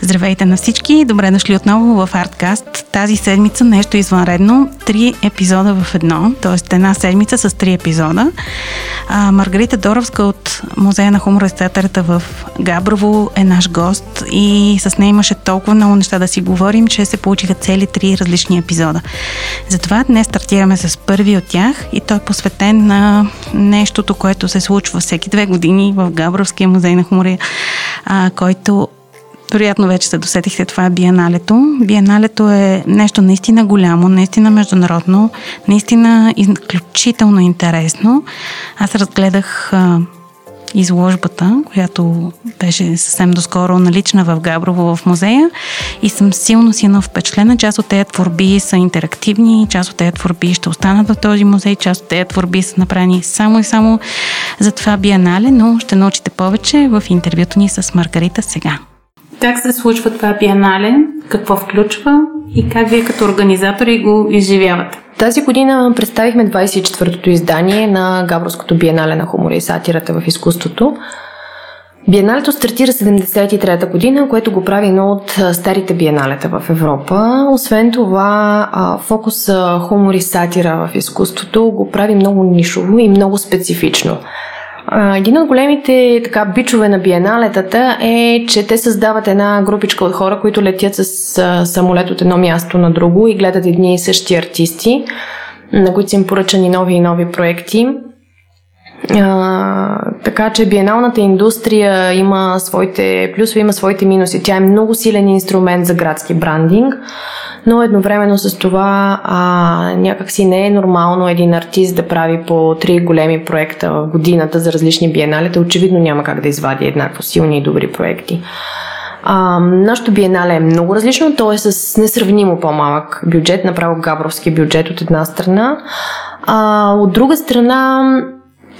Здравейте на всички! Добре дошли отново в Арткаст. Тази седмица нещо извънредно. Три епизода в едно, т.е. една седмица с три епизода. А, Маргарита Доровска от Музея на хумора и театърата в Габрово е наш гост и с нея имаше толкова много неща да си говорим, че се получиха цели три различни епизода. Затова днес стартираме с първи от тях и той е посветен на нещото, което се случва всеки две години в Габровския музей на хумора, който вероятно вече се досетихте, това е биеналето. Биеналето е нещо наистина голямо, наистина международно, наистина изключително интересно. Аз разгледах а, изложбата, която беше съвсем доскоро налична в Габрово в музея и съм силно силно впечатлена. Част от тези творби са интерактивни, част от тези творби ще останат в този музей, част от тези творби са направени само и само за това биенале, но ще научите повече в интервюто ни с Маргарита сега. Как се случва това биенале? Какво включва? И как вие като организатори го изживявате? Тази година представихме 24-то издание на Габровското биенале на хумора и сатирата в изкуството. Биеналето стартира 73-та година, което го прави едно от старите биеналета в Европа. Освен това, фокус хумор и сатира в изкуството го прави много нишово и много специфично. Един от големите така, бичове на биеналетата е, че те създават една групичка от хора, които летят с самолет от едно място на друго и гледат едни и същи артисти, на които им поръчани нови и нови проекти. А, така че биеналната индустрия има своите плюсове, има своите минуси. Тя е много силен инструмент за градски брандинг но едновременно с това а, някакси не е нормално един артист да прави по три големи проекта в годината за различни биеналета. Очевидно няма как да извади еднакво силни и добри проекти. А, нашото биенале е много различно, то е с несравнимо по-малък бюджет, направо габровски бюджет от една страна. А, от друга страна,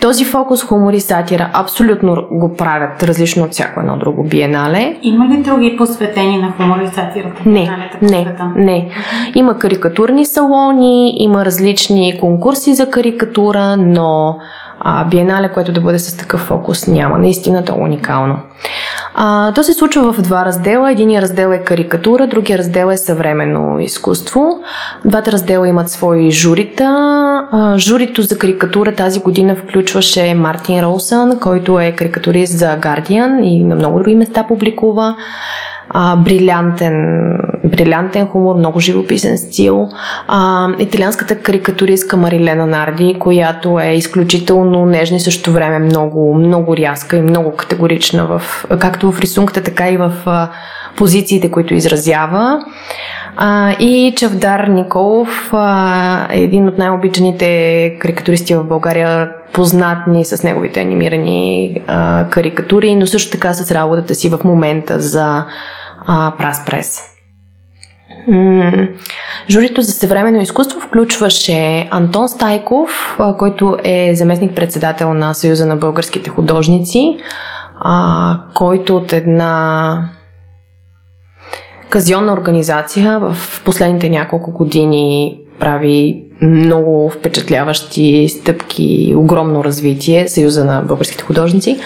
този фокус хумор и сатира абсолютно го правят различно от всяко едно друго биенале. Има ли други посветени на хумор и сатирата? Не, не, не. Има карикатурни салони, има различни конкурси за карикатура, но а, биенале, което да бъде с такъв фокус няма. Наистина то е уникално. А, то се случва в два раздела. Единият раздел е карикатура, другия раздел е съвременно изкуство. Двата раздела имат свои журита. А, журито за карикатура тази година включваше Мартин Роусън, който е карикатурист за Guardian и на много други места публикува а, брилянтен, брилянтен хумор, много живописен стил. А, италианската карикатуристка Марилена Нарди, която е изключително нежна и също време много, много рязка и много категорична, в, както в рисунката, така и в позициите, които изразява. А, и Чавдар Николов а, е един от най-обичаните карикатуристи в България, познатни с неговите анимирани а, карикатури, но също така с работата си в момента за а, Прас Прес. Журито за съвременно изкуство включваше Антон Стайков, който е заместник-председател на Съюза на българските художници, който от една казионна организация в последните няколко години прави много впечатляващи стъпки, огромно развитие, Съюза на българските художници.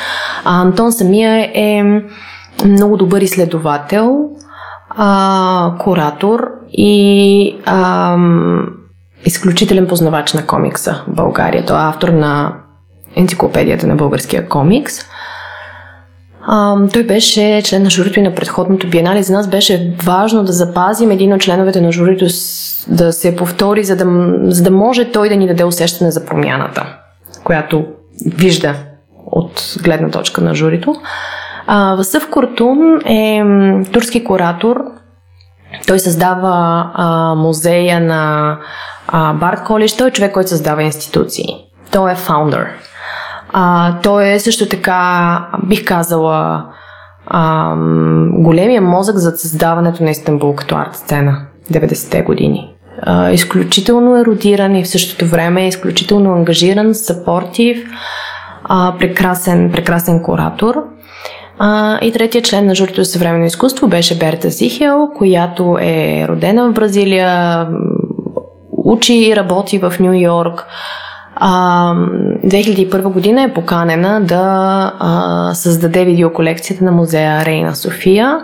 А Антон самия е много добър изследовател, а, куратор и а, изключителен познавач на комикса в България. Той е автор на енциклопедията на българския комикс. Той беше член на журито и на предходното биенале. За нас беше важно да запазим един от членовете на журито да се повтори, за да, за да може той да ни даде усещане за промяната, която вижда от гледна точка на журито. А, Васъв Куртун е турски куратор. Той създава а, музея на а, Барт Колиш. Той е човек, който създава институции. Той е фаундър. А, той е също така, бих казала, а, големия мозък за създаването на Истанбул като арт сцена 90-те години. А, изключително еродиран и в същото време изключително ангажиран, съпортив, а, прекрасен, прекрасен куратор. А, и третия член на журито за съвременно изкуство беше Берта Зихел, която е родена в Бразилия, учи и работи в Нью Йорк. А, 2001 година е поканена да а, създаде видеоколекцията на музея Рейна София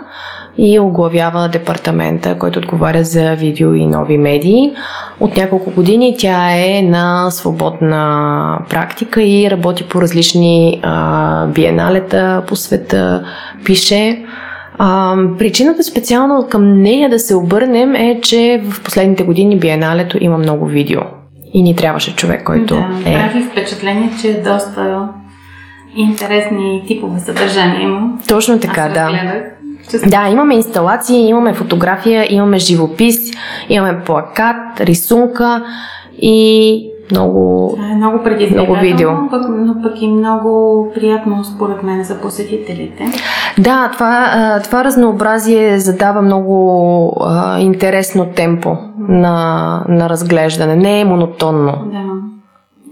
и оглавява департамента, който отговаря за видео и нови медии. От няколко години тя е на свободна практика и работи по различни а, биеналета по света, пише. А, причината специално към нея да се обърнем е, че в последните години биеналето има много видео. И ни трябваше човек, който да, е... Прави впечатление, че е доста интересни типове съдържания има. Точно така, Аз да. Да, имаме инсталации, имаме фотография, имаме живопис, имаме плакат, рисунка и много, Това е много много видео. Пък, но пък и много приятно според мен за посетителите. Да, това, това разнообразие задава много а, интересно темпо на, на разглеждане. Не е монотонно. Да.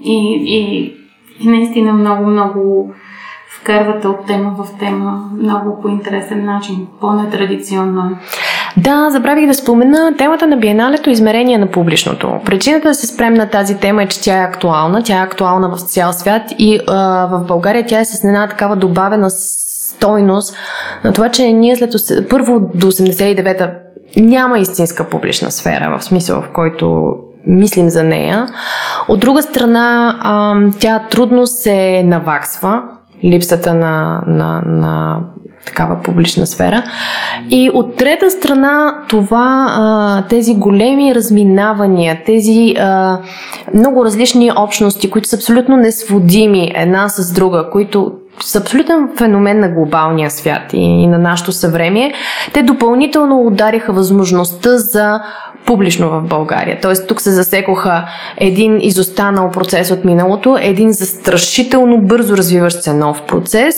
И, и, и наистина много, много вкарвате от тема в тема много по интересен начин, по-нетрадиционно. Да, забравих да спомена темата на биеналето измерение на публичното. Причината да се спрем на тази тема е, че тя е актуална. Тя е актуална в цял свят и а, в България тя е с една такава добавена стойност на това, че ние след първо до 89-та няма истинска публична сфера, в смисъл в който мислим за нея. От друга страна, тя трудно се наваксва, липсата на, на, на такава публична сфера. И от трета страна, това, тези големи разминавания, тези много различни общности, които са абсолютно несводими една с друга, които са абсолютен феномен на глобалния свят и на нашето съвремие, те допълнително удариха възможността за публично в България. Тоест тук се засекоха един изостанал процес от миналото, един застрашително бързо развиващ се нов процес.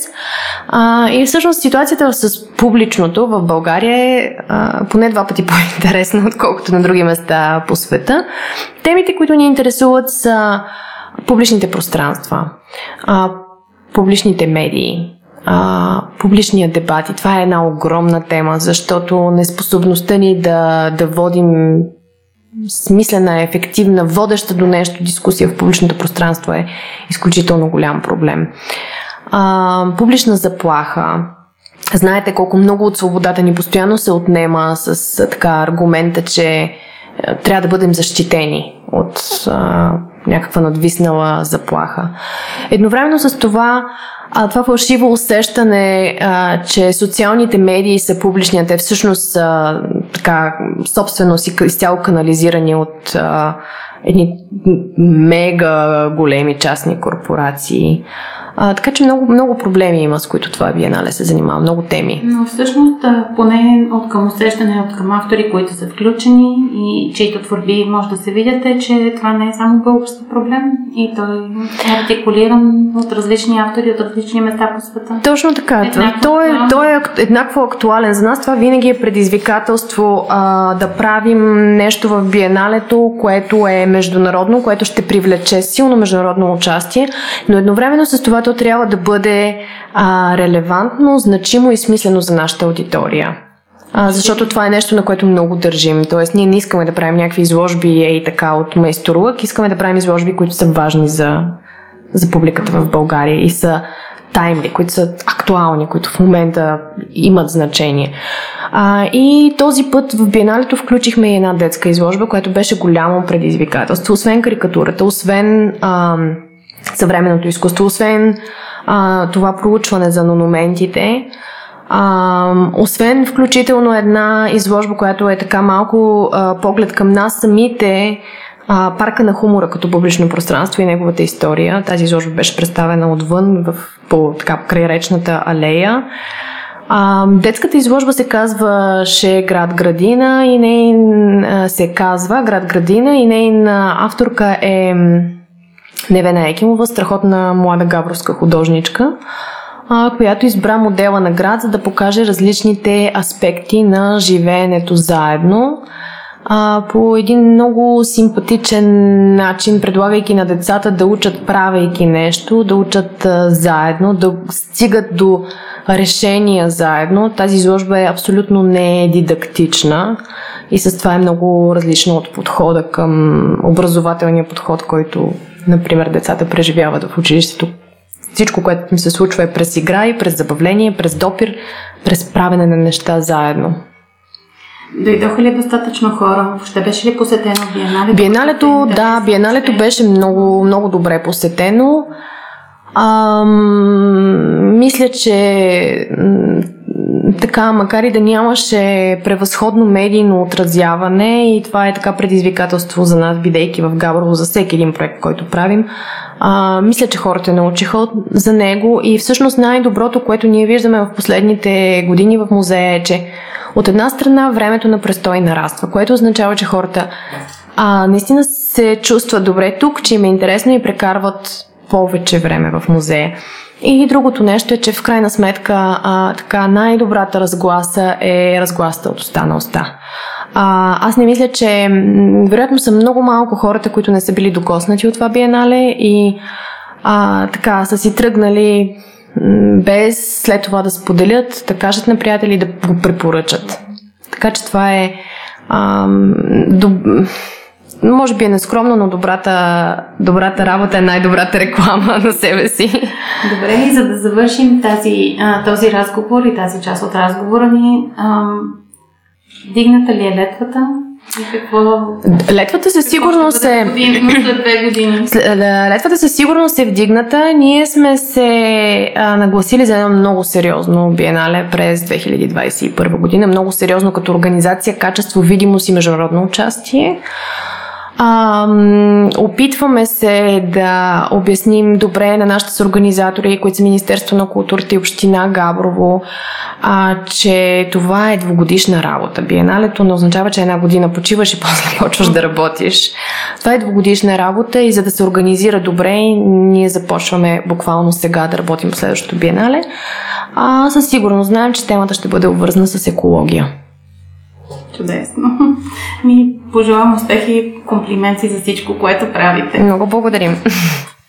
А, и всъщност ситуацията с публичното в България е а, поне два пъти по-интересна, отколкото на други места по света. Темите, които ни интересуват са публичните пространства, а, публичните медии, а, публичния дебат. И това е една огромна тема, защото неспособността ни да, да водим смислена, ефективна, водеща до нещо дискусия в публичното пространство е изключително голям проблем. А, публична заплаха. Знаете колко много от свободата ни постоянно се отнема с така аргумента, че а, трябва да бъдем защитени от а, някаква надвиснала заплаха. Едновременно с това, а, това фалшиво усещане, а, че социалните медии са публични, те всъщност са така собствено си изцяло канализирани от а, едни мега големи частни корпорации. А, така че много, много проблеми има, с които това биенале се занимава, много теми. Но всъщност, поне от към усещане, от към автори, които са включени и чието творби може да се видят, е, че това не е само български проблем и той е артикулиран от различни автори от различни места по света. Точно така. Еднакво той, е, той е ак- еднакво актуален за нас. Това винаги е предизвикателство а, да правим нещо в биеналето, което е международно, което ще привлече силно международно участие, но едновременно с това то трябва да бъде а, релевантно, значимо и смислено за нашата аудитория. А, защото това е нещо, на което много държим. Тоест, ние не искаме да правим някакви изложби ей така от майсторлък, искаме да правим изложби, които са важни за, за публиката в България и са таймли, които са актуални, които в момента имат значение. А, и този път в Биеналето включихме и една детска изложба, която беше голямо предизвикателство. Освен карикатурата, освен а, съвременното изкуство, освен а, това проучване за монументите, а, освен включително една изложба, която е така малко а, поглед към нас самите, а, парка на хумора като публично пространство и неговата история. Тази изложба беше представена отвън в, по така, крайречната алея. А, детската изложба се казваше Град Градина и нейн се казва Град Градина и нейна авторка е Невена Екимова, страхотна млада габровска художничка, която избра модела на град, за да покаже различните аспекти на живеенето заедно. А, по един много симпатичен начин, предлагайки на децата да учат правейки нещо, да учат а, заедно, да стигат до решения заедно. Тази изложба е абсолютно не дидактична и с това е много различна от подхода към образователния подход, който, например, децата преживяват в училището. Всичко, което ми се случва е през игра и през забавление, през допир, през правене на неща заедно. Дойдоха ли достатъчно хора? Въобще беше ли посетено биеналето? Биеналето, да, биеналето беше много, много добре посетено. Ам, мисля, че така, макар и да нямаше превъзходно медийно отразяване и това е така предизвикателство за нас, бидейки в Габрово за всеки един проект, който правим, а, мисля, че хората научиха за него и всъщност най-доброто, което ние виждаме в последните години в музея е, че от една страна времето на престой нараства, което означава, че хората а, наистина се чувстват добре тук, че им е интересно и прекарват повече време в музея. И другото нещо е, че в крайна сметка а, така най-добрата разгласа е разгласа от уста на уста. А, аз не мисля, че вероятно са много малко хората, които не са били докоснати от това биенале и а, така са си тръгнали без след това да споделят, да кажат на приятели да го препоръчат. Така че това е а, доб... може би е нескромно, но добрата, добрата работа е най-добрата реклама на себе си. Добре, и за да завършим тази, този разговор и тази част от разговора ни, дигната ли е летвата? Какво... Летвата със сигурност е... Летвата със сигурност е вдигната. Ние сме се а, нагласили за едно много сериозно биенале през 2021 година. Много сериозно като организация, качество, видимост и международно участие. А, опитваме се да обясним добре на нашите организатори, които са Министерство на културата и Община Габрово, а, че това е двогодишна работа. Биеналето не означава, че една година почиваш и после почваш да работиш. Това е двогодишна работа и за да се организира добре, ние започваме буквално сега да работим по следващото биенале. А със сигурност знаем, че темата ще бъде обвързана с екология. Чудесно. Ми пожелавам успехи и комплименти за всичко, което правите. Много благодарим.